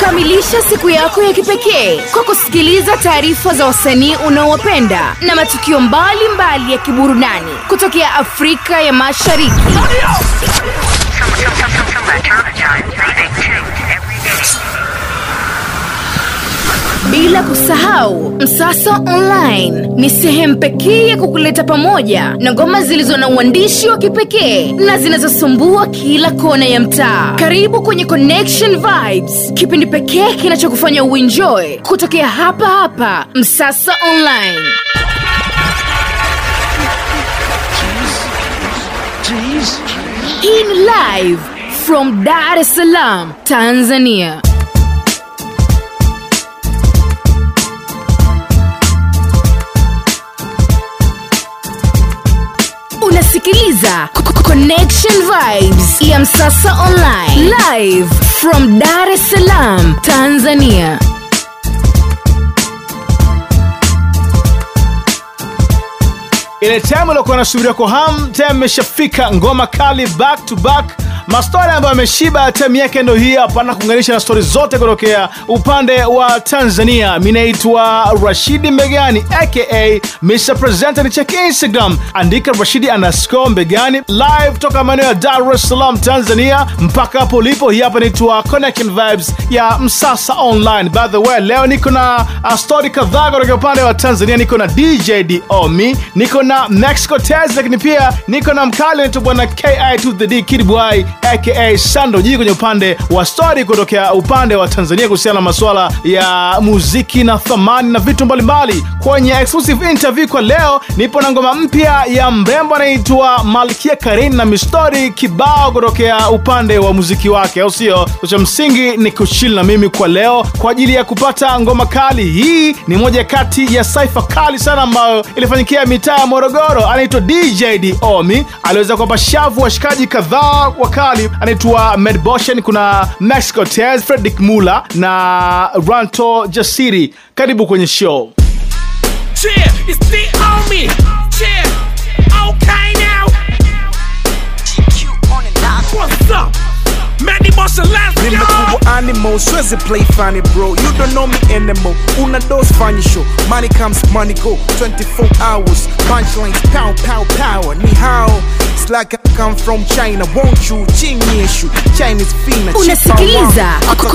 Kamilisha siku yako ya kipekee kwa kusikiliza taarifa za wasanii unaowapenda na matukio mbalimbali ya kiburudani kutokea Afrika ya Mashariki. Bila kusahau Msasa Online ni sehemu pekee ya kukuleta pamoja na ngoma zilizo na uandishi wa kipekee na zinazosumbua kila kona ya mtaa. Karibu kwenye Connection Vibes, kipindi pekee kinachokufanya uenjoy kutokea hapa hapa Msasa Online. Hii ni live from Dar es Salaam, Tanzania. Unasikiliza connection vibes ya msasa online. Live from dar es salaam tanzania. Ile time uliokuwa nasubiria kwa ham time imeshafika. Ngoma kali back to back mastori ambayo ameshiba time yake ndo hii hapa na kuunganisha na stori zote kutokea upande wa tanzania. Minaitwa rashidi mbegani aka mr presenter. Ni check instagram andika rashidi underscore mbegani. Live toka maeneo ya dar es salaam tanzania. Mpaka hapo ulipo hii hapa naitwa connecting vibes ya msasa online. By the way leo niko na uh, stori kadhaa kutokea upande wa tanzania. Niko na dj domi niko na mexico tez lakini pia niko na mkali naitwa bwana ki to the d kidboy aka sando jiji kwenye upande wa stori kutokea upande wa tanzania kuhusiana na masuala ya muziki na thamani na vitu mbalimbali. Kwenye exclusive interview kwa leo nipo na ngoma mpya ya mrembo anaitwa malkia karin na mistori kibao kutokea upande wa muziki wake au sio? Cha msingi ni kuchili na mimi kwa leo kwa ajili ya kupata ngoma kali. Hii ni moja kati ya saifa kali sana ambayo ilifanyikia mitaa ya morogoro. Anaitwa dj Diomi, aliweza kuwapa shavu washikaji kadhaa wakali anaitwa medboshen kuna mexico tez fredrik Muller na ranto jasiri. Karibu kwenye show. Cheer, it's the army. Cheer, okay now. What's up? Manny Marshall, let's nimekuwa animal siwezi play funny bro. You don't know me anymore. Una dose funny show. Money comes money go. 24 hours punchlines pow pow power. Ni how it's like I come from China. Won't you? Chinyeshu Chinese fina unasikiliza.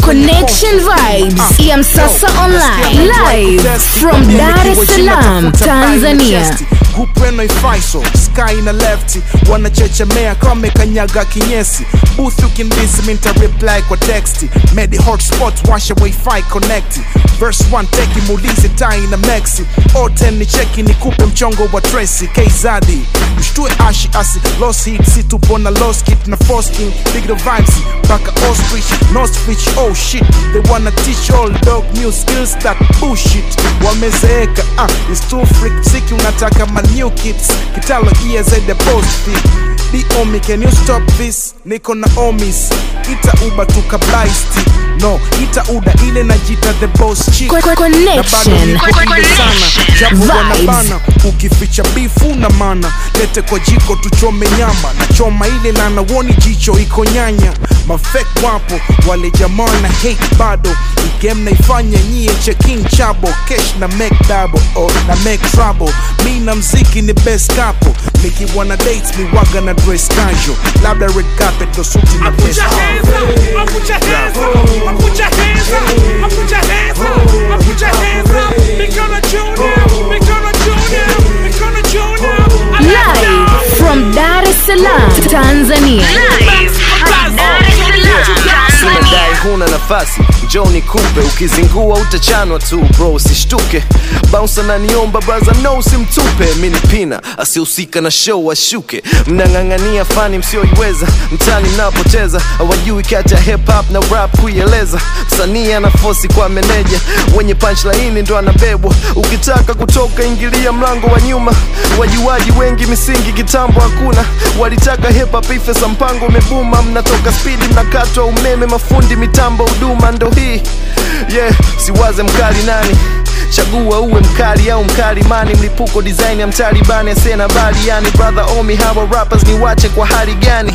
Connection vibes ya msasa online live from dar es salaam tanzania gupeno ifaiso sky na lefti wanachechemea kama kanyaga kinyesi. Booth ukindisi minta reply kwa texti medi hotspot washa wifi connect. Verse 1 teki muulize tai na mexi oten ni cheki nikupe mchongo wa tracy keizadi mshtue ashi asi los hit si tupo na los kit na fosking big the vibes mpaka ostrich no switch oh shit they wanna teach all dog new skills that bullshit. Wamezeeka uh, is too freak siki unataka ma new kids kitalo ears at the post Diomi, can you stop this? Niko na omis ita uba tukabaisti no ita uda ile najita the boss chick. Na bado connection. sana. japo wanabana ukificha bifu na mana. Lete kwa jiko tuchome nyama. Na choma ile na woni jicho iko nyanya. Mafek wapo wale jamaa na hate bado. Igame naifanya nyie cheking chabo. Kesh na make double oh, na make trouble. Mi na mziki ni best couple nikiwa na dates mi waga na dress casual labda red carpet ndo suti na I put best your hands up. I put your hands up. I put your hands up. I put your hands up. I put your hands up. Big Gunna Junior. Big Gunna Junior. Big Gunna Junior. I let it live down. from dar es salaam tanzania huna nafasi. Njoo nikupe ukizingua utachanwa tu bro usishtuke. Bounce ananiomba braza no usimtupe. Mi ni asihusika na show ashuke. Mnang'ang'ania fani msioiweza mtani mnapoteza. Awajui kati ya hip hop na rap kuieleza. Msanii anafosi kwa meneja. Wenye punchline ndo anabebwa. Ukitaka kutoka ingilia mlango wa nyuma. Wajuaji wengi misingi kitambo hakuna. Walitaka hip hop ife sa mpango umebuma. Mnatoka spidi mnakatwa umeme mafundi mitambo huduma ndo hii. Yeah siwaze mkali nani? Chagua uwe mkali au mkali mani, mlipuko design ya mtalibani asena bali yani brother omi hawa rappers ni wache kwa hali gani?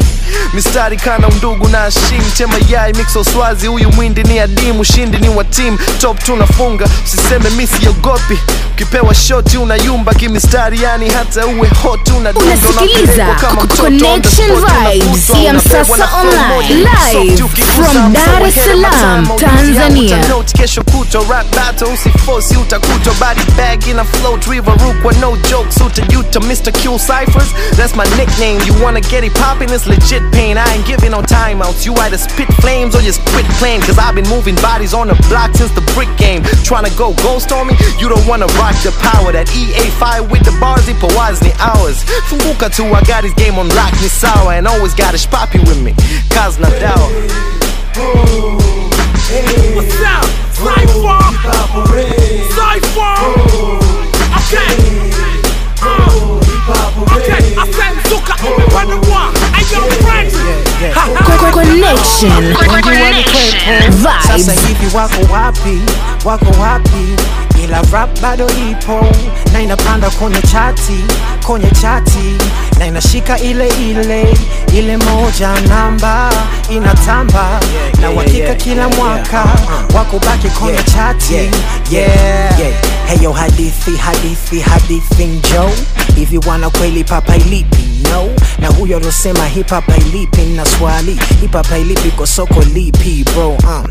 Mistari kana undugu na ashim chema yai mixo swazi huyu mwindi ni adimu shindi ni wa team top tunafunga usiseme misi yogopi, ukipewa shoti unayumba kimistari yani hata uwe hot unadonda, unasikiliza unapelekwa kama mtoto the connection vibes. ya na msasa online moja. From dar es salaam tanzania kesho kutwa rap battle usifosi utakutwa body bag in a float river rukwa no jokes utajuta Mr. Q ciphers that's my nickname you wanna get it poppin' it's legit pain I ain't giving no timeouts you either spit flames or just quit playing cause I've been moving bodies on the block since the brick game trying to go ghost on me you don't wanna rock the power that EA fire with the bars ipo ni hours funguka tu I got his game on lock ni sawa and always got a spappy with me cause na dawa What's up? Cypher! Cypher! Okay. Uh, okay, I said Zuka, umepanda mwa. Ayo, friends. Connection Sasa vibes hivi wako wapi, wako wapi? Ila rap bado ipo. Na inapanda kwenye chati, kwenye chati. Na inashika ile ile ile moja namba inatamba. Na uhakika kila mwaka wako baki kwenye chati. yeah. Heyo hadithi hadithi hadithi njo hivi wana kweli papa ilipi no na huyo alosema hip hop hailipi na swali hip hop hailipi kwa soko lipi bro um,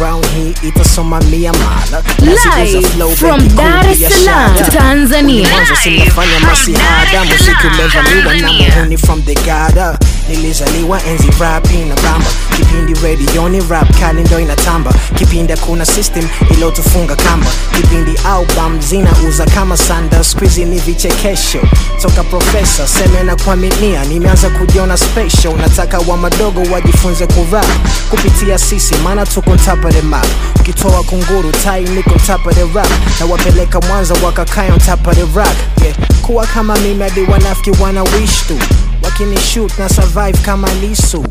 round hii itasoma mia mara live from dar es salaam tanzania. Mwanzo simnafanya masihada muziki umevamiwa na muhuni from the gada nilizaliwa enzi rap na bamba. Kipindi redioni rap kali ndo inatamba. Kipindi hakuna system iliotufunga kamba. Kipindi album zinauza kama sanda skuizi ni vichekesho. Toka profesa seme kuaminia nimeanza kujiona special. Nataka wa madogo wajifunze kuvaa. Kupitia sisi maana tuko ntapa the ukitoa kunguru tai niko ntapa the rap na wapeleka mwanza wakakaya ntapa the yeah. kuwa kama mimi hadi wanafiki wana wish tu wakini shoot na survive kama lisu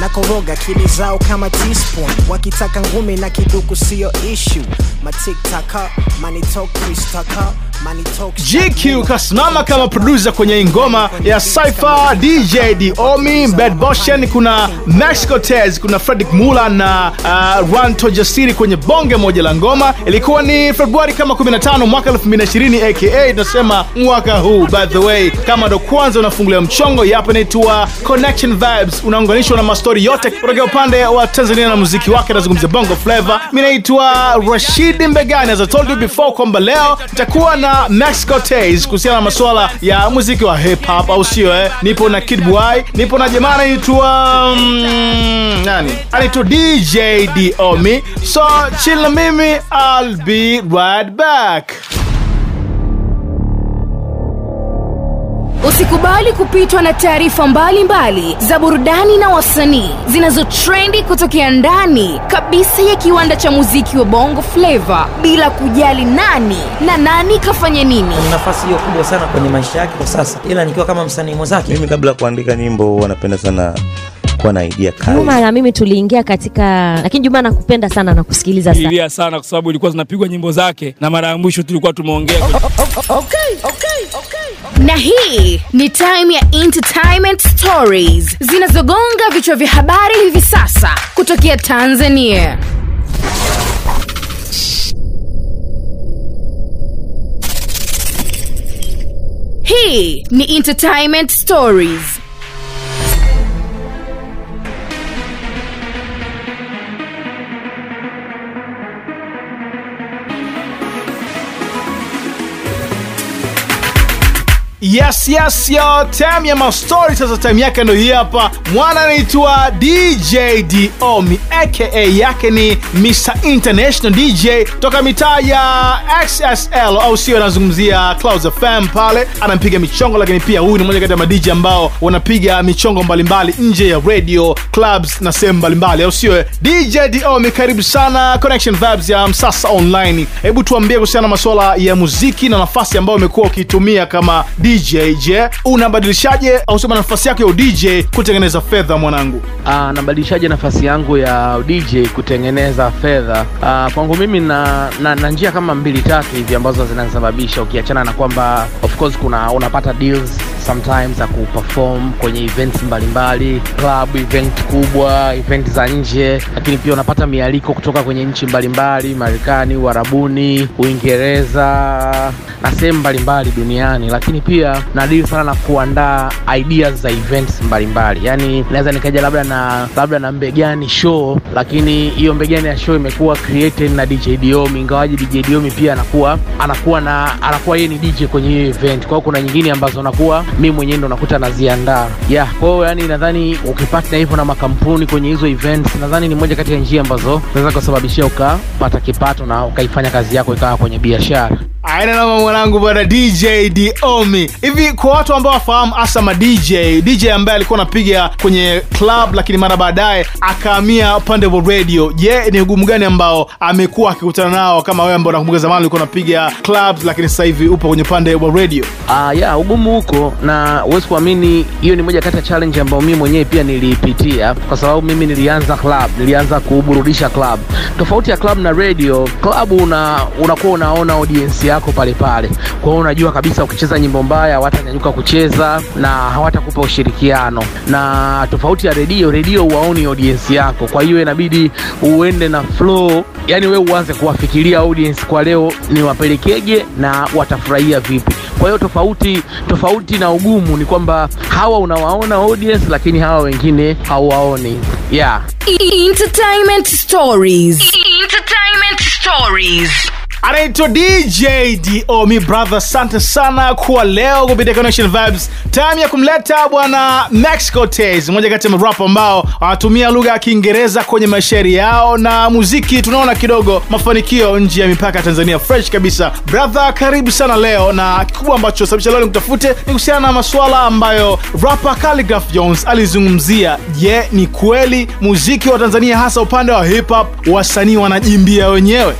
na koroga akili zao kama teaspoon. Wakitaka ngumi na kiduku sio issue. Matiktaka manitok manitok GQ kasimama kama producer kwenye ngoma ya Cypher, DJ Diomi, Bad Boshen, kuna Max Cortez, kuna Fredrick Mula na uh, Ranto Jasiri kwenye bonge moja la ngoma. Ilikuwa ni Februari kama 15 mwaka 2020 aka tunasema mwaka huu. By the way, kama ndo kwanza unafungulia mchongo, yapo inaitwa Connection Vibes, unaunganishwa na mastori yote kutoka upande wa Tanzania na muziki wake, nazungumzia Bongo Flava. Mimi naitwa Rashid Mbegani, as I told you before kwamba leo nitakuwa na Max Cortez kuhusiana na masuala ya muziki wa hip hop, au sio? Eh, nipo na Kid Boy, nipo na jamaa anaitwa mm, nani, anaitwa DJ Diomi. So chill na mimi, I'll be right back. Usikubali kupitwa na taarifa mbalimbali za burudani na wasanii zinazotrendi kutokea ndani kabisa ya kiwanda cha muziki wa bongo flava bila kujali nani na nani kafanya nini. Nafasi hiyo kubwa sana kwenye maisha yake kwa sasa, ila nikiwa kama msanii mwenzake mimi kabla ya kuandika nyimbo huwa napenda sana kuwa na idea Juma na mimi tuliingia katika, lakini Juma nakupenda sana na kusikiliza sana. ilia sana kwa sababu ilikuwa zinapigwa nyimbo zake na mara ya mwisho tulikuwa tumeongea. Na hii ni time ya entertainment stories. Zinazogonga vichwa vya habari hivi sasa kutokea tanzania. Hii ni entertainment stories Yes, yes, yo, ya mastori sasa, time yake ndo hii hapa. Mwana anaitwa DJ Diomi aka yake ni Mr International DJ toka mitaa ya XSL, au sio? Anazungumzia Clouds pale, anampiga michongo, lakini pia huyu ni mmoja kati ya madj ambao wanapiga michongo mbalimbali nje ya radio clubs na sehemu mbalimbali, au sio? DJ Diomi, karibu sana Connection Vibes ya Msasa Online. Hebu tuambie kuhusiana na masuala ya muziki na nafasi ambayo umekuwa ukiitumia kama DJ dj je unabadilishaje au sema nafasi yako ya DJ kutengeneza fedha mwanangu Ah, nabadilishaje nafasi yangu ya DJ kutengeneza fedha? Ah, kwangu mimi na, na, na njia kama mbili tatu hivi ambazo zinasababisha, ukiachana na kwamba of course kuna unapata deals sometimes za kuperform kwenye events mbalimbali, club event kubwa, event za nje, lakini pia unapata mialiko kutoka kwenye nchi mbalimbali, Marekani, Uarabuni, Uingereza na sehemu mbalimbali duniani, lakini pia na deal sana na kuandaa ideas za events mbalimbali. Yani naweza nikaja labda na labda na mbegani show, lakini hiyo mbegani ya show imekuwa created na DJ Diomi, ingawaji DJ Diomi pia anakuwa anakuwa na anakuwa yeye ni DJ kwenye hiyo event. Kwa kuna nyingine ambazo nakuwa mimi mwenyewe ndo nakuta naziandaa. Yeah, kwa yani nadhani ukipata hivyo na makampuni kwenye hizo events, nadhani ni moja kati ya njia ambazo zinaweza kusababishia ukapata kipato na ukaifanya kazi yako ikawa kwenye biashara. Aina nama mwanangu bwana dj diomi. Hivi kwa watu ambao wafahamu hasa ma dj dj ambaye alikuwa anapiga kwenye club lakini mara baadaye akahamia upande wa radio. Je ni ugumu gani ambao amekuwa akikutana nao kama wewe ambao nakumbuka zamani ulikuwa unapiga clubs lakini sasa hivi upo kwenye upande wa radio? Uh, ya ugumu huko na huwezi kuamini, hiyo ni moja kati ya challenge ambayo mimi mwenyewe pia niliipitia, kwa sababu mimi nilianza club, nilianza kuburudisha club. Tofauti ya club na radio, club una unaona audience yako pale pale, kwa hiyo unajua kabisa ukicheza nyimbo mbaya hawatanyanyuka kucheza na hawatakupa ushirikiano, na tofauti ya redio, redio huwaoni audience yako, kwa hiyo inabidi uende na flow, yani we uanze kuwafikiria audience kwa leo niwapelekeje na watafurahia vipi. Kwa hiyo tofauti tofauti na ugumu ni kwamba hawa unawaona audience, lakini hawa wengine hauwaoni. Yeah. Entertainment stories. Entertainment stories. Anaitwa dj domi brother asante sana kwa leo kupitia connection vibes. Time ya kumleta bwana max cortez mmoja kati ya marapa ambao wanatumia lugha ya kiingereza kwenye mashairi yao na muziki. Tunaona kidogo mafanikio nje ya mipaka ya tanzania. Fresh kabisa. Brother karibu sana leo na kikubwa ambacho sababisha leo nikutafute ni kuhusiana na masuala ambayo rapa Khaligraph jones alizungumzia. Je ni kweli muziki wa tanzania hasa upande wa hip hop wasanii wanajimbia wenyewe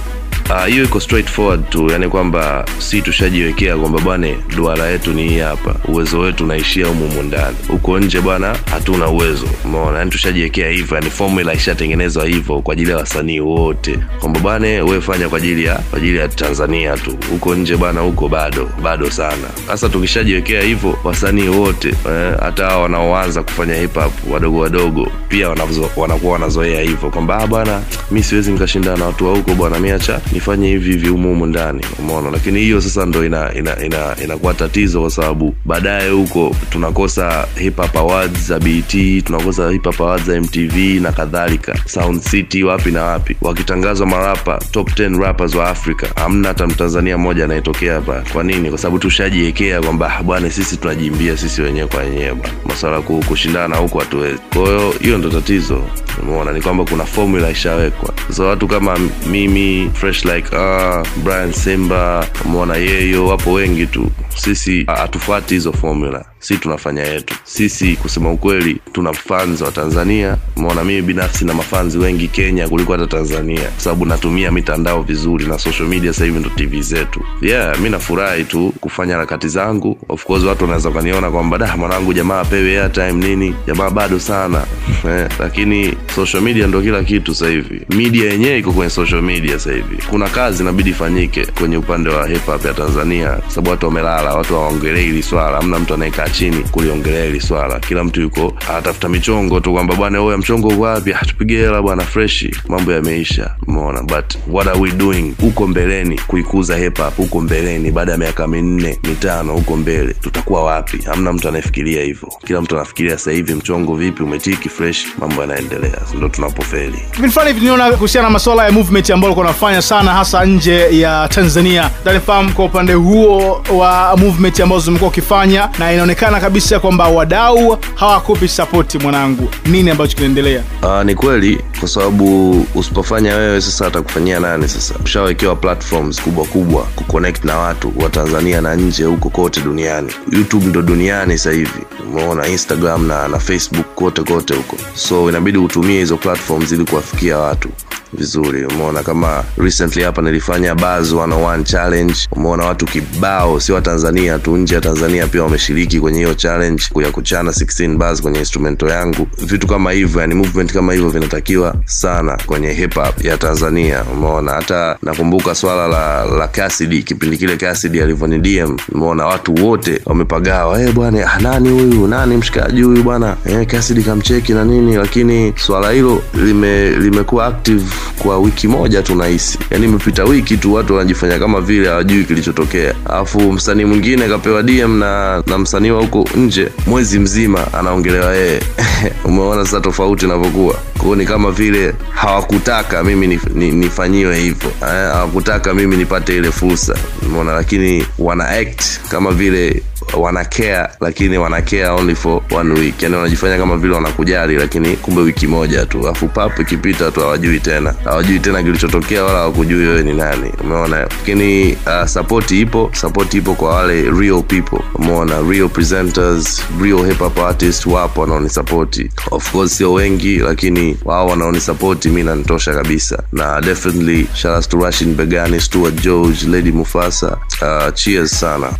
Ah, hiyo iko straightforward tu yani kwamba si tushajiwekea kwamba bwana duara yetu ni hii hapa. Uwezo wetu unaishia humu ndani. Huko nje bwana hatuna uwezo. Umeona? Yani tushajiwekea hivyo yani formula ishatengenezwa hivyo kwa ajili ya wasanii wote. Kwamba bwana wewe fanya kwa ajili ya kwa ajili ya tanzania tu. Huko nje bwana huko bado bado sana. Sasa tukishajiwekea hivyo wasanii wote eh, hata eh, wanaoanza kufanya hip hop wadogo wadogo pia wanakuwa wanazoea hivyo. Kwamba "Ah, bwana mi siwezi nikashindana na watu wa huko bwana mi acha nifanye hivi hivi humo humo ndani umeona? Lakini hiyo sasa ndo ina ina ina inakuwa tatizo kwa sababu baadaye huko tunakosa hip hop awards za bt tunakosa hip hop awards za mtv na kadhalika. Sound city wapi na wapi? Wakitangazwa marapa top 10 rappers wa africa hamna hata mtanzania mmoja anayetokea hapa. Kwa nini? Kwa sababu tushajiwekea kwamba "Ah, bwana sisi tunajimbia sisi wenyewe kwa wenyewe maswala ku- kushindana huko hatuwezi. Kwahiyo hiyo ndo tatizo. Umeona? Ni kwamba kuna formula ishawekwa. Sasa watu kama mimi fresh like uh, brian simba Mwana yeyo wapo wengi tu. Sisi ah, hatufuati hizo formula si tunafanya yetu. Sisi kusema ukweli tuna fans wa tanzania. Maona mimi binafsi na mafanzi wengi kenya kuliko hata tanzania. Kwa sababu natumia mitandao vizuri na social media hivi ndo tv zetu. Yeah mi nafurahi tu kufanya harakati zangu. Of course watu wanaweza wakaniona kwamba da mwanangu jamaa apewe airtime nini? Jamaa bado sana. Eh, lakini social media ndo kila kitu sasa hivi. Media yenyewe iko kwenye social media sasa hivi. Kuna kazi inabidi ifanyike kwenye upande wa hip hop ya tanzania. Kwa sababu watu wamelala watu hawaongelei hili swala. Hamna mtu anayekaa chini kuliongelea hili swala. Kila mtu yuko anatafuta michongo tu kwamba bwana oya mchongo wapi? Ah, tupige hela bwana freshi mambo yameisha umeona? But what are we doing? Huko mbeleni kuikuza hip hop huko mbeleni baada ya miaka minne mitano huko mbele tutakuwa wapi? Hamna mtu anayefikiria hivyo. Kila mtu anafikiria sasa hivi mchongo vipi umetiki fresh mambo yanaendelea. Ndo tunapofeli. Kipindi hivi niona kuhusiana na masuala ya movement ambayo ulikuwa unafanya sana hasa nje ya tanzania. Danifahamu kwa upande huo wa movement ambazo zimekuwa ukifanya na inaonekana kabisa kwamba wadau hawakupi sapoti mwanangu. Nini ambacho kinaendelea? Uh, ni kweli kwa sababu usipofanya wewe sasa atakufanyia nani sasa? Ushawekewa platforms kubwa kubwa kuconnect na watu wa tanzania na nje huko kote duniani. Youtube ndo duniani sasa hivi. Umeona instagram na, na facebook kote kote huko. So inabidi utumie hizo platforms ili kuwafikia watu vizuri. Umeona kama recently hapa nilifanya Buzz 101 challenge. Umeona watu kibao sio Watanzania tu nje ya tanzania pia wameshiriki kwenye hiyo challenge ya kuchana 16 bars kwenye instrumento yangu. Vitu kama hivyo yani movement kama hivyo vinatakiwa sana kwenye hip hop ya tanzania. Umeona? Hata nakumbuka swala la la Cassidy kipindi kile Cassidy alivyoni DM umeona watu wote wamepagawa eh bwana ah, nani huyu? Nani mshikaji huyu bwana? Eh Cassidy kamcheki na nini? Lakini swala hilo lime limekuwa active kwa wiki moja tu nahisi. Yani imepita wiki tu watu wanajifanya kama vile hawajui kilichotokea. Alafu msanii mwingine kapewa DM na na msanii wa huko nje mwezi mzima anaongelewa yeye. Umeona sasa tofauti inavyokuwa kwao ni kama vile hawakutaka mimi nif, ni, nifanyiwe hivyo eh, hawakutaka mimi nipate ile fursa umeona? Lakini wana act kama vile wana care lakini wana care only for one week. Yani wanajifanya kama vile wanakujali lakini kumbe wiki moja tu. Afu pap ikipita tu hawajui tena. Hawajui tena kilichotokea wala hawakujui wewe ni nani umeona? Lakini uh, support ipo support ipo kwa wale real people umeona? Real presenters real hip hop artists wapo wanaonisapoti of course sio wengi lakini wao wanaonisapoti mi nanitosha kabisa na definitely shout out to Rashin Begani Stuart George Lady Mufasa uh, cheers sana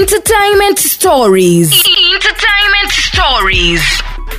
Entertainment stories. Entertainment stories.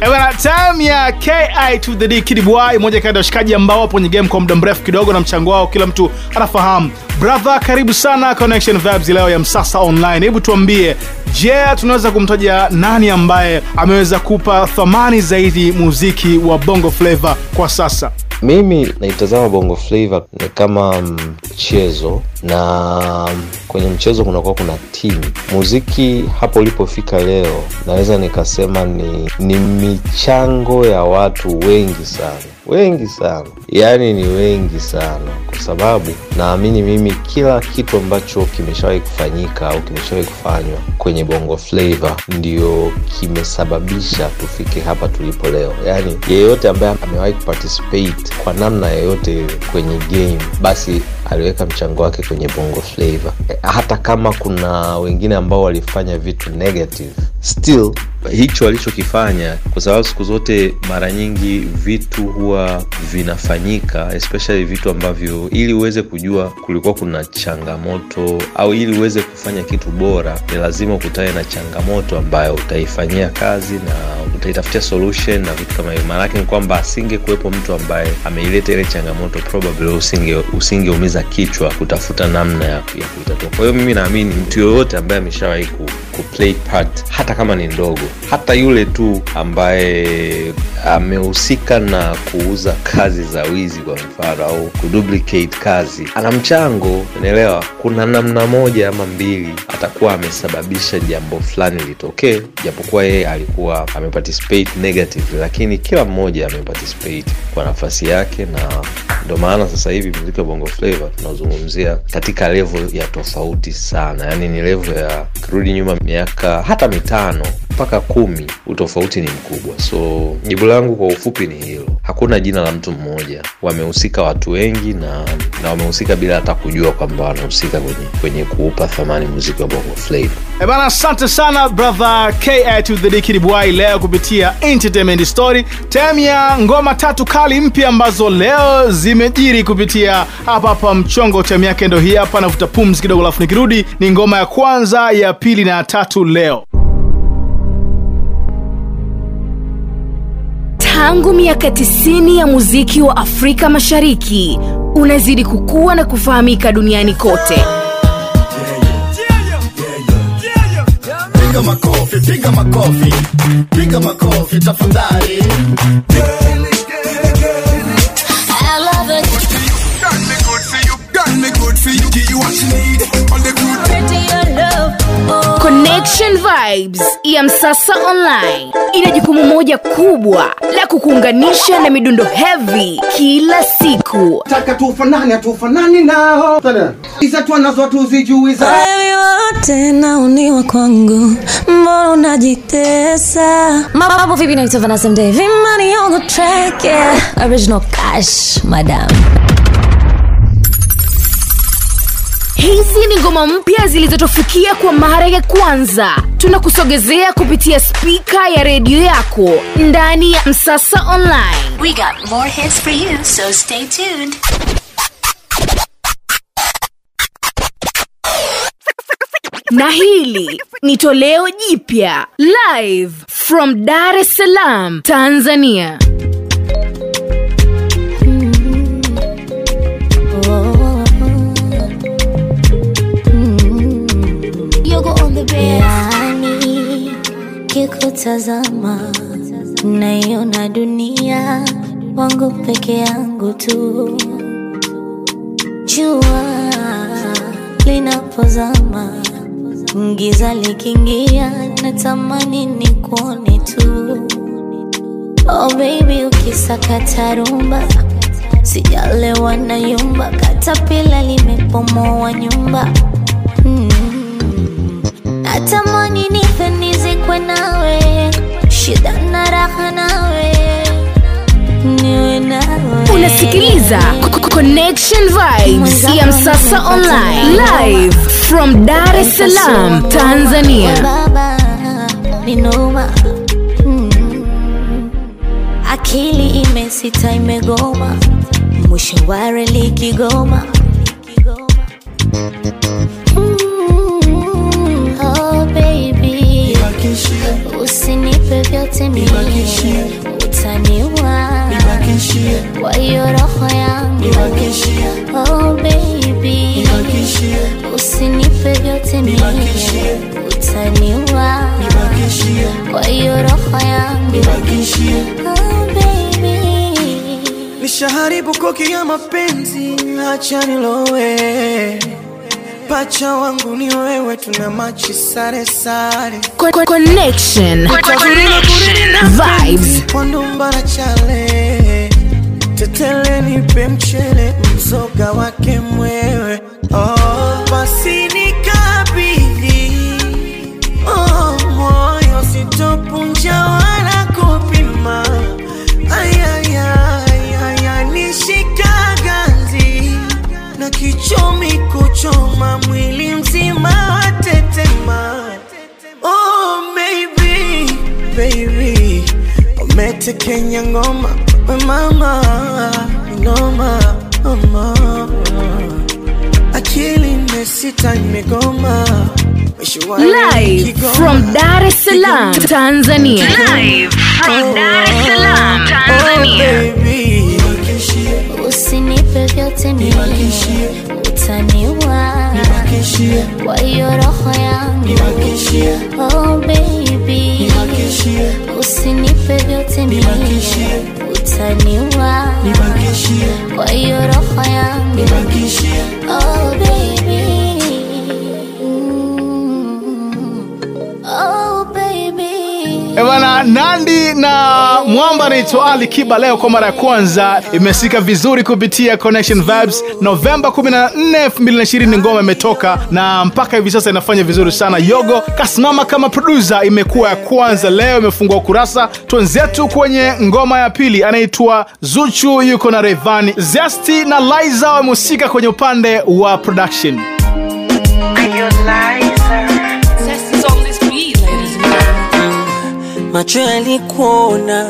Eh, time ya ki to the d kidibwai moja kati ya washikaji ambao wapo kwenye game kwa muda mrefu kidogo na mchango wao kila mtu anafahamu brother karibu sana connection vibes leo ya msasa online. Hebu tuambie je tunaweza kumtaja nani ambaye ameweza kupa thamani zaidi muziki wa bongo flava kwa sasa? Mimi naitazama bongo flava ni kama mchezo na kwenye mchezo kunakuwa kuna timu muziki hapo ulipofika leo naweza nikasema ni, ni michango ya watu wengi sana. Wengi sana. Yaani ni wengi sana. Kwa sababu naamini mimi kila kitu ambacho kimeshawahi kufanyika au kimeshawahi kufanywa kwenye bongo flava ndio kimesababisha tufike hapa tulipo leo. Yaani yeyote ambaye amewahi kuparticipate kwa namna yoyote kwenye game basi aliweka mchango wake kwenye bongo flava. Hata kama kuna wengine ambao walifanya vitu negative still hicho alichokifanya kwa sababu siku zote mara nyingi vitu huwa vinafanyika especially vitu ambavyo ili uweze kujua kulikuwa kuna changamoto au ili uweze kufanya kitu bora ni lazima ukutane na changamoto ambayo utaifanyia kazi na utaitafutia solution na vitu kama hivyo. Maanake ni kwamba asinge kuwepo mtu ambaye ameileta ile changamoto probably usinge kichwa kutafuta namna ya, ya kuitatua. Kwa hiyo mimi naamini mtu yoyote ambaye ameshawahi ku, ku play part hata kama ni ndogo hata yule tu ambaye amehusika na kuuza kazi za wizi kwa mfano au kuduplicate kazi ana mchango unaelewa? Kuna namna moja ama mbili atakuwa amesababisha jambo fulani litokee japokuwa yeye alikuwa ameparticipate negative lakini kila mmoja ameparticipate kwa nafasi yake na ndo maana sasa hivi muziki wa bongo flava tunazungumzia katika level ya tofauti sana. Yaani ni level ya kirudi nyuma miaka hata mitano mpaka kumi utofauti ni mkubwa. So jibu langu kwa ufupi ni hilo. Hakuna jina la mtu mmoja. Wamehusika watu wengi na na wamehusika bila hata kujua kwamba wanahusika kwenye, kwenye kuupa thamani muziki wa bongo flava. Eh bana asante sana brother ki to the d leo kupitia entertainment story. Tem ya ngoma tatu kali mpya ambazo leo zimejiri kupitia hapa hapa mchongo. Cha yake ndo hii hapa navuta pumzi kidogo alafu nikirudi ni ngoma ya kwanza ya pili na ya tatu leo Tangu miaka 90 ya muziki wa Afrika Mashariki unazidi kukua na kufahamika duniani kote. piga makofi piga makofi piga makofi tafadhali Connection Vibes ya Msasa Online ina jukumu moja kubwa la kukuunganisha na midundo heavy kila siku. taka tufanane tufanane nao iza tuzijui za. Wewe wote nauniwa kwangu, mbona unajitesa? Mambo vipi, na Vanessa Mdee, Vimani on the track, yeah. Original cash, madam. Hizi ni ngoma mpya zilizotufikia kwa mara ya kwanza. Tunakusogezea kupitia spika ya redio yako ndani ya msasa online. We got more hits for you, so stay tuned. na hili ni toleo jipya live from dar es salaam tanzania yani kikutazama naiona dunia wangu peke yangu tu jua linapozama giza likiingia natamani ni kuone tu oh baby rumba sijalewa na yumba katapila limepomoa nyumba. Natamani nife nizikwe nawe shida na raha nawe niwe nawe. Unasikiliza Co- connection vibes ya msasa online. Live from dar es salaam tanzania. Baba ni noma. Mm. akili imesita imegoma. Mwisho wa reli usinipe vyote utaniwa kwa hiyo roho yangu. Oh baby. Usinipe vyote utaniwa kwa hiyo roho yangu. Oh baby. Nishaharibu koki ya mapenzi acha nilowe pacha wangu ni wewe tuna machi sare sare. Chale. Tetele nipe mchele mzoga wake mwewe. Oh, basi umetekenya ngoma. We mama noma mama akili imesita imegoma Mwisho wa live Kigoma. from dar es salaam tanzania. Live from oh, Dar es Salaam, oh, Tanzania. usinipe vyote mie utaniwa. Kwa hiyo roho yangu. Oh baby usinipe vyote mie utaniwa kwa hiyo roho yangu. Oh baby Eh nandi na mwamba anaitwa ali kiba leo kwa mara ya kwanza. Imesika vizuri kupitia connection vibes. Novemba 14 2020 ngoma imetoka na mpaka hivi sasa inafanya vizuri sana. Yogo kasimama kama producer imekuwa ya kwanza leo imefungua ukurasa. Twenzetu kwenye ngoma ya pili anaitwa zuchu yuko na revani Zesty na liza wamehusika kwenye upande wa production macho yalikuona,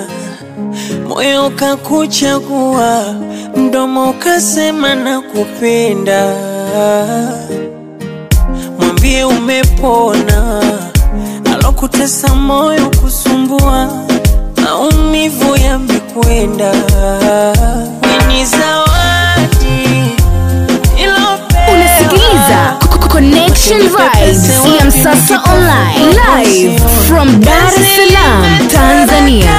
moyo ukakuchagua, mdomo ukasema na kupenda. Mwambie umepona, alokutesa moyo kusumbua, maumivu yamekwenda. Ni connection vibes. Ya msasa online. Live from dar es salaam tanzania.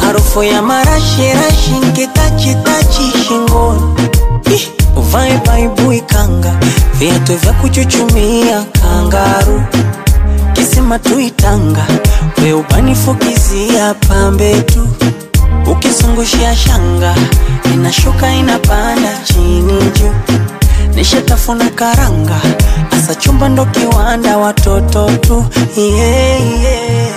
Harufu ya marashirashi nkitachitachi shingoni. Ih, uvae baibui kanga viatu vya kuchuchumia kangaru. Kisima tuitanga weubanifukizia pambe tu ukizungushia shanga inashuka inapanda chini juu. Nishatafuna karanga asa chumba ndo kiwanda watoto tu. Yeah, yeah.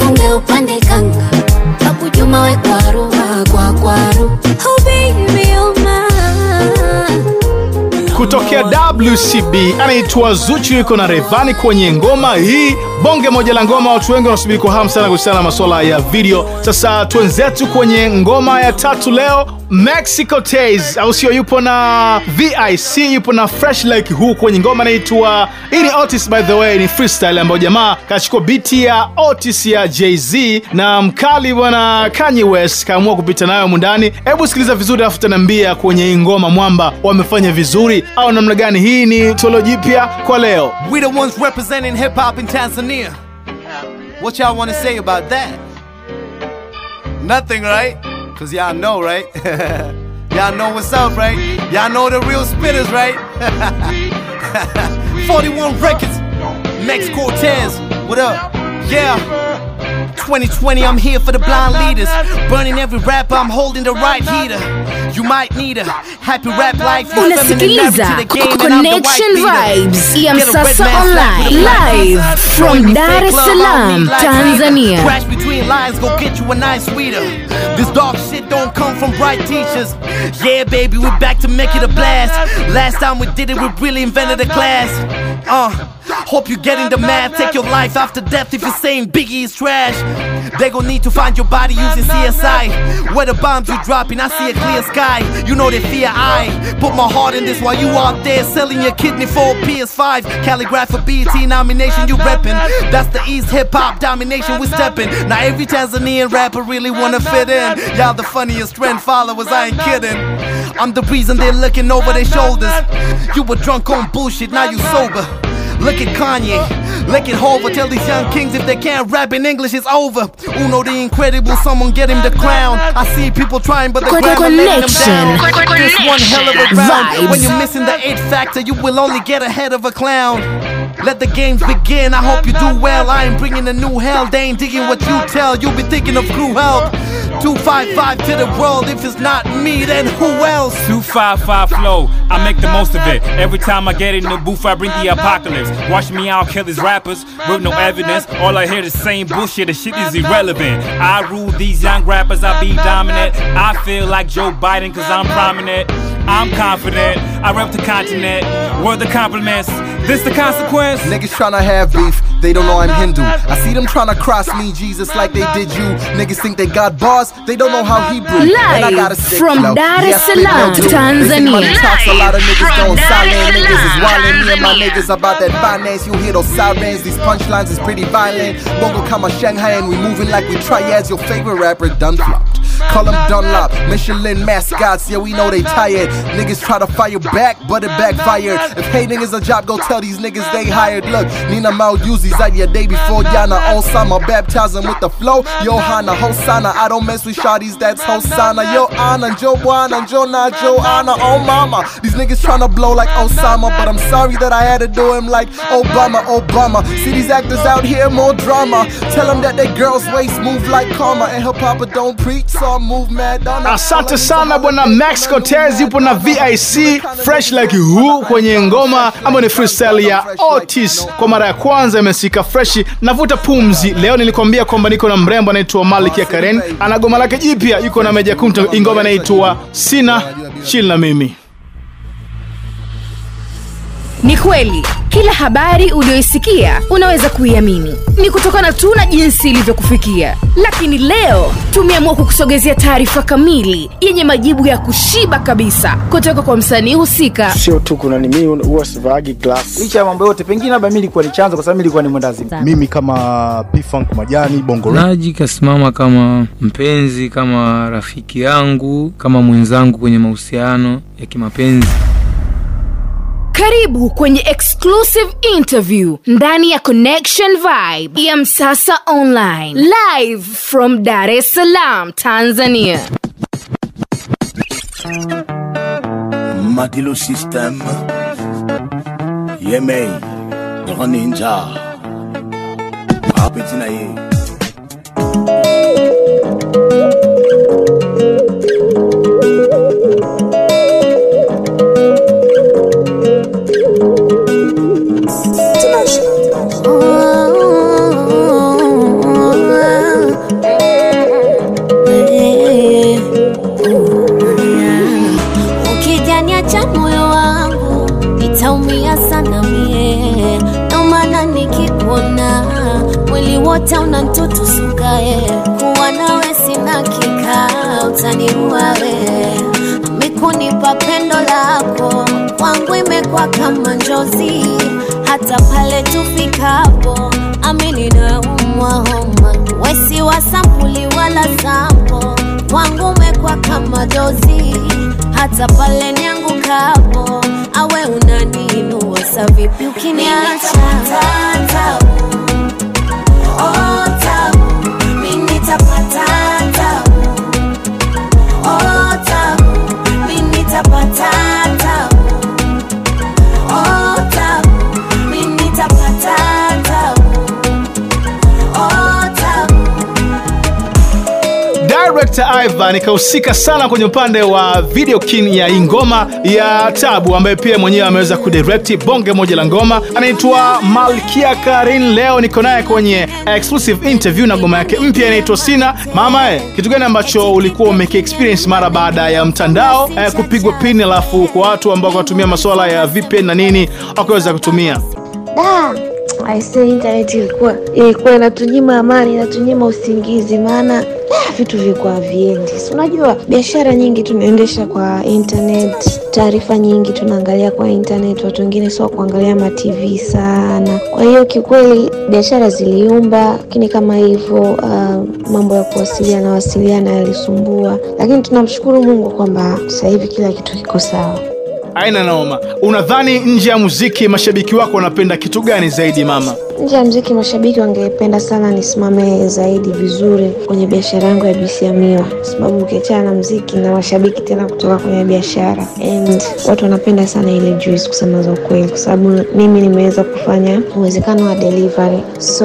nifunge upande kanga kakujuma we kwaru kwa kwaru. Oh oh kutokea WCB anaitwa Zuchu, yuko na Revani kwenye ngoma hii, bonge moja la ngoma. Watu wengi wanasubiri kwa hamu sana kuhusiana na masuala ya video. Sasa twenzetu kwenye ngoma ya tatu leo, Mexico Taze, au sio? Yupo na VIC, yupo na Fresh Like huu kwenye ngoma inaitwa ini Ni Otis by the way, ni freestyle ambayo jamaa kachukua biti ya Otis ya Jay-Z na mkali bwana Kanye West kaamua kupita nayo mundani. Hebu sikiliza vizuri, alafu tanaambia kwenye hii ngoma mwamba wamefanya vizuri au namna gani. Hii ni tolo jipya kwa leo. We the ones representing hip hop in Tanzania. What y'all want to say about that? Nothing, right? Cause y'all know, right? y'all know what's up, right? Y'all know the real spitters, right? 41 Records, Max Cortez, what up? Yeah. 2020, I'm here for the blind leaders. Burning every rapper, I'm holding the right heater. You might need a happy rap life. you feminine married unasikiliza to the game, and I'm the white connection vibes ya Get a red msasa mask slap a online live from dar es love, I don't salaam tanzania. Crash between lines, go get you a nice sweeter. This dark shit don't come from bright teachers. Yeah, baby, we're back to make it a blast. Last time we did it, we really invented a class. Uh, hope you're getting the math. Take your life after death if you're saying Biggie is trash. They gon' need to find your body using CSI. Where the bombs you dropping, I see a clear sky. You know they fear I put my heart in this while you out there selling your kidney for a PS5. Calligraph for BET nomination, you reppin'. That's the East hip hop domination we steppin'. Now every Tanzanian rapper really wanna fit in. Y'all the funniest trend followers, I ain't kidding. I'm the reason they're looking over their shoulders. You were drunk on bullshit, now you sober. Look at Kanye, look at Hova. Tell these young kings if they can't rap in English, it's over. Uno the incredible, someone get him the crown. I see people trying, but the grammar letting them down. This one hell of a round. When you're missing the eight factor, you will only get ahead of a clown. Let the games begin. I hope you do well. I ain't bringing a new hell. They ain't digging what you tell. You'll be thinking of crew help. 255 to the world. If it's not me, then who else? 255 flow, I make the most of it. Every time I get in the booth, I bring the apocalypse. Watch me out, kill these rappers with no evidence. All I hear is same bullshit, the shit is irrelevant. I rule these young rappers, I be dominant. I feel like Joe Biden, cause I'm prominent. I'm confident, I rep the continent. Word the compliments, this the consequence. Niggas tryna have beef, they don't know I'm Hindu. I see them tryna cross me, Jesus, like they did you. Niggas think they got bars, they don't know how Hebrew. and I got a sick from flow. Dar es Yeah, I spit Salaam, no too. They Tanzania. money talks, a lot of niggas Live going from Dar es silent. Niggas is wildin', me and my niggas about that finance. You hear those sirens, these punchlines is pretty violent. Bongo kama Shanghai, and we moving like we triads. Your favorite rapper done flopped. Call them Dunlop, Michelin mascots, yeah, we know they tired. Niggas try to fire back, but it backfired. If hating is a job, go tell these niggas they hired. Look, Nina Mauduzzi's out your day before Yana Osama. Baptize 'em with the flow, Johanna Hosanna. I don't mess with shawties, that's Hosanna. Yo, Anna, Joe Buana, Jonah, Joanna, oh mama. These niggas tryna blow like Osama, but I'm sorry that I had to do him like Obama, Obama. See these actors out here, more drama. Tell them that they girls' waist move like karma. And her papa don't preach, so I move mad. Asante sana bwana Max Cortez, yupo na VIC fresh like who kwenye ngoma ambayo ni freestyle ya Otis. Kwa mara ya kwanza imesika freshi. navuta pumzi. Leo nilikwambia kwamba niko na mrembo anaitwa Malikia Karen, ana goma lake jipya, yuko na Meja Kunta, ingoma inaitwa Sina Chill na mimi. Ni kweli kila habari uliyoisikia unaweza kuiamini. Ni kutokana tu na jinsi ilivyokufikia. Lakini leo tumeamua kukusogezea taarifa kamili yenye majibu ya kushiba kabisa kutoka kwa msanii husika. sio tu kuna huwa sivaagi glass licha ya mambo yote pengine labda mi ilikuwa ni chanzo kwa sababu mi ilikuwa ni mwendazimu mimi kama pfunk majani bongo naji kasimama kama mpenzi kama rafiki yangu kama mwenzangu kwenye mahusiano ya kimapenzi Karibu kwenye exclusive interview ndani ya Connection Vibe ya Msasa Online, live from Dar es Salaam, Tanzania. Madilu System Yemei Roninja Hapitina ye wote una mtoto sukae kuwa nawe sina kika utaniua mikunipa pendo lako kwangu imekuwa kama njozi. Hata pale tufikapo amini naumwa homa. Wesi wa sampuli wala sampo kwangu umekuwa kama dozi hata pale niangukapo awe unaniinua sa vipi ukiniacha Director Ivan ikahusika sana kwenye upande wa video kin ya ngoma ya Tabu, ambaye pia mwenyewe ameweza kudirect bonge moja la ngoma. Anaitwa Malkia Karin. Leo niko naye kwenye exclusive interview na ngoma yake mpya inaitwa Sina. Mama eh, kitu gani ambacho ulikuwa umeki experience mara baada ya mtandao eh, kupigwa pin, alafu kwa watu ambao wanatumia masuala ya VPN na nini wakaweza kutumia da aise internet ilikuwa ilikuwa inatunyima amani inatunyima usingizi maana ah, vitu vilikuwa haviendi unajua biashara nyingi tunaendesha kwa internet taarifa nyingi tunaangalia kwa internet watu wengine sio kuangalia matv sana. Kwa hiyo kiukweli biashara ziliumba lakini kama hivyo uh, mambo ya kuwasiliana wasiliana yalisumbua. Lakini tunamshukuru mungu kwamba sasa hivi kila kitu kiko sawa. Aina naoma, Unadhani nje ya muziki mashabiki wako wanapenda kitu gani zaidi mama? Nje ya mziki mashabiki wangependa sana nisimame zaidi vizuri kwenye biashara yangu ya juisi ya miwa. Kwa sababu ukiachana na mziki na mashabiki tena kutoka kwenye biashara and watu wanapenda sana ile juice kusema za ukweli. Kwa sababu mimi nimeweza kufanya uwezekano wa delivery. So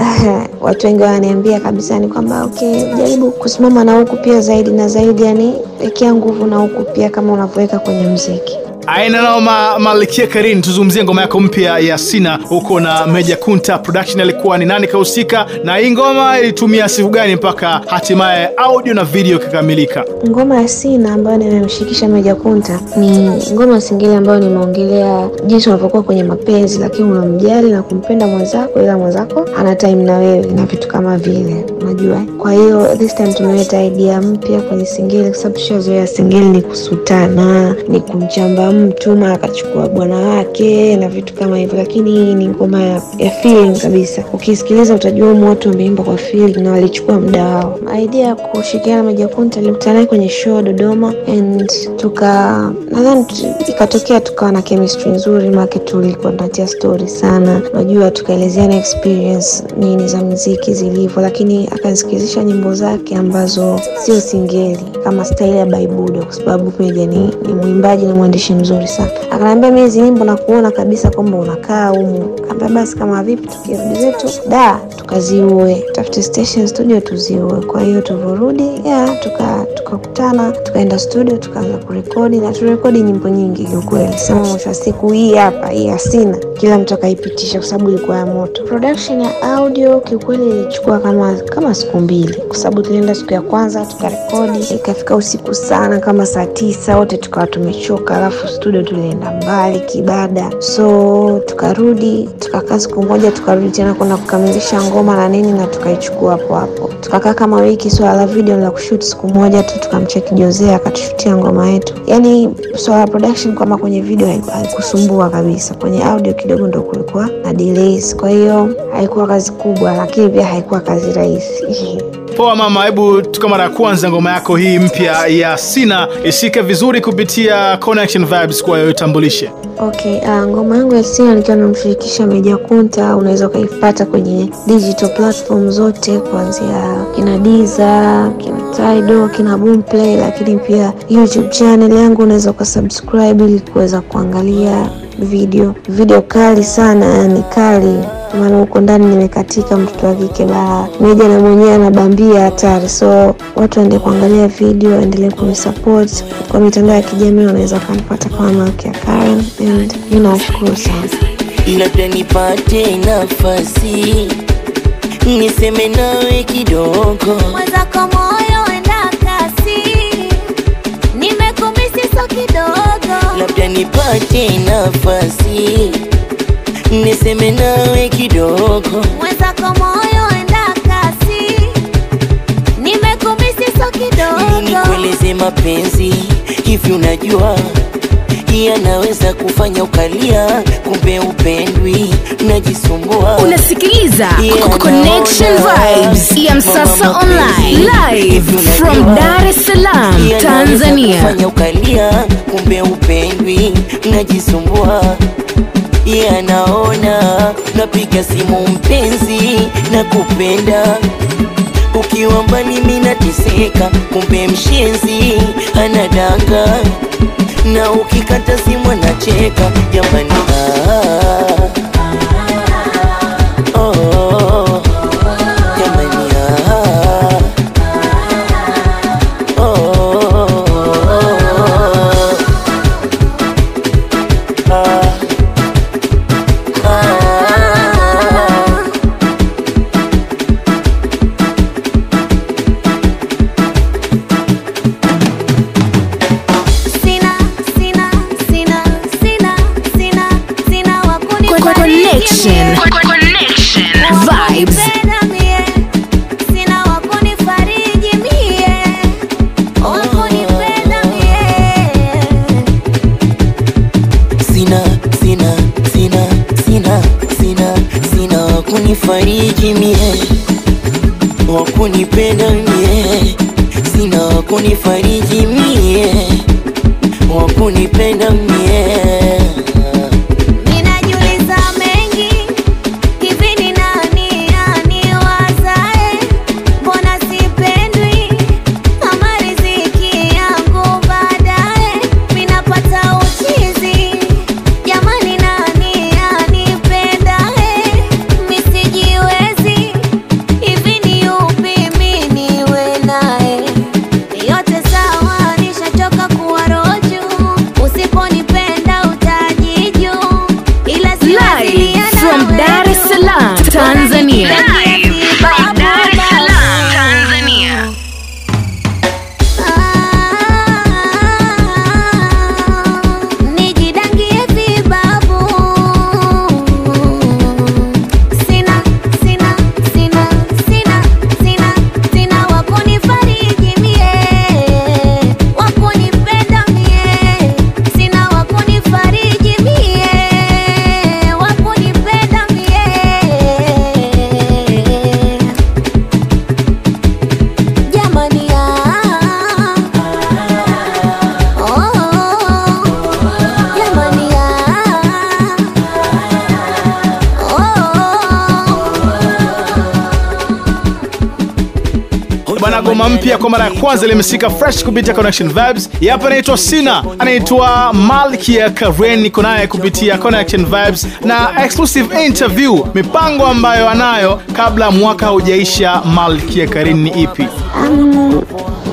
watu wengi wananiambia kabisa ni kwamba okay jaribu kusimama na huku pia zaidi na zaidi yani wekea nguvu na huku pia kama unavyoweka kwenye mziki aina noma Malkia Karin, tuzungumzie ngoma yako mpya ya Sina huko na Meja Kunta production. Alikuwa ni nani kahusika, na hii ngoma ilitumia siku gani mpaka hatimaye audio na video ikakamilika? ngoma ya sina ambayo nimemshirikisha meja kunta ni ngoma singeli ambayo nimeongelea jinsi unavyokuwa kwenye mapenzi lakini unamjali na kumpenda mwenzako ila mwenzako ana time na wewe na vitu kama vile unajua kwa hiyo this time tumeleta idea mpya kwenye singeli kwa sababu shazoea singeli ni kusutana ni kumchamba mtu mara akachukua bwana wake na vitu kama hivyo lakini ni ngoma ya, ya feeling kabisa. Ukisikiliza utajua umu watu wameimba kwa feeling na walichukua muda wao. Idea ya kushirikiana na Meja Kunta naye kwenye show Dodoma and tuka nadhani ikatokea tukawa na chemistry nzuri make tulikuwa tunatia story sana. Unajua tukaelezeana experience nini za mziki zilivyo lakini akanisikilizisha nyimbo zake ambazo sio singeli kama staili ya Baibudo kwa sababu Meja ni, ni mwimbaji na mwandishi mzuri sana. Akaniambia mimi hizi na kuona kabisa kwamba unakaa humu. Kaambia basi kama vipi tukirudi zetu da tukaziue. Tafute station studio tuziue. Kwa hiyo tulivyorudi ya tuka tukakutana tukaenda studio tukaanza kurekodi na turekodi nyimbo nyingi kiukweli sema mwisho wa siku hii hapa hii hasina. Kila mtu akaipitisha kwa sababu ilikuwa ya moto. Production ya audio kiukweli ilichukua kama kama siku mbili. Kwa sababu tulienda siku ya kwanza tukarekodi ikafika usiku sana kama saa tisa wote tukawa tumechoka alafu studio tulienda mbali kibada. So tukarudi tukakaa siku moja tukarudi tena kwenda kukamilisha ngoma na nini na tukaichukua hapo hapo. Tukakaa kama wiki swala la video la kushoot siku moja tu tukamcheki jose akatushutia ngoma yetu. Yani swala la production kama kwenye video haikusumbua kabisa. Kwenye audio kidogo ndo kulikuwa na delays. Kwa hiyo haikuwa kazi kubwa lakini pia haikuwa kazi rahisi poa mama hebu tuka mara ya kwanza ngoma yako hii mpya ya sina. Ishike vizuri kupitia connection vibes kwa hiyo Okay, uh, ngoma yangu ya sina nikiwa namshirikisha Meja Kunta, unaweza ukaipata kwenye digital platform zote kuanzia kina Deezer, kina Tidal, kina Boomplay, lakini pia YouTube channel yangu unaweza ukasubscribe ili kuweza kuangalia video. Video kali sana, yani kali. Maana huko ndani nimekatika mtoto wa kike baa meja na mwenyewe anabambia hatari. So watu waende kuangalia video waendelee kunisupport. Kwa mitandao ya kijamii wanaweza kumpata kama malkia karen. And mi nawashukuru sana labda nipate nafasi niseme nawe kidogo. Mwenzako moyo enda kasi nimekumisi so kidogo labda nipate nafasi niseme nawe kidogo. Mwenzako moyo enda kasi nimekumisi so kidogo. Nikueleze mapenzi hivi unajua yanaweza kufanya ukalia. Kumbe upendwi najisumbua. Unasikiliza connection vibes ya msasa online live from dar es salaam tanzania. kufanya ukalia. Kumbe upendwi najisumbua. Yanaona napiga simu mpenzi na kupenda ukiwa mbali minateseka kumbe mshenzi anadanga na ukikata simu anacheka jamani ah. Oh, wakunifariji mie wakunipenda mie sina wakunifariji mie wakunipenda mie kwanza limesika fresh kupitia Connection Vibes. Hapa anaitwa Sina, anaitwa Malkia Karen, niko naye kupitia Connection Vibes na exclusive interview, mipango ambayo anayo kabla mwaka haujaisha. Malkia Karen ni ipi?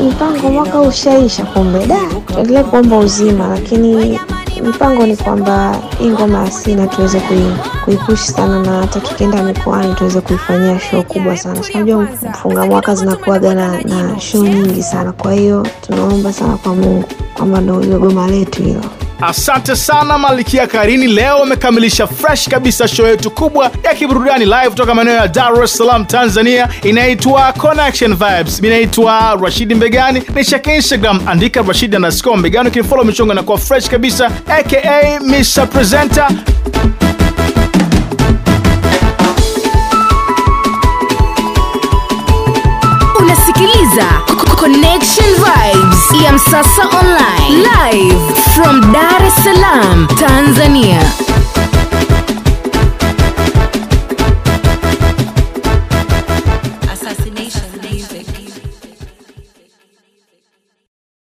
Mpango mwaka ushaisha, kumbe da, tuendelee kuomba uzima, lakini mipango ni kwamba hii ngoma ya Sina tuweze kui, kuipush sana, na hata tukienda mikoani tuweze kuifanyia show kubwa sana. Unajua mfunga mwaka zinakuwaga na, na show nyingi sana, kwa hiyo tunaomba sana kwa Mungu kwamba ndo hilo goma letu hilo. Asante sana Malkia Karini, leo amekamilisha fresh kabisa show yetu kubwa ya kiburudani live kutoka maeneo ya Dar es Salaam, Tanzania, inaitwa Connection Vibes. Mimi naitwa Rashidi Mbegani, nishake Instagram, andika Rashidi underscore Mbegani, ukinifollow michongo inakuwa fresh kabisa, aka Mr Presenter. unasikiliza connection vibes ya msasa online. Live from dar es salaam tanzania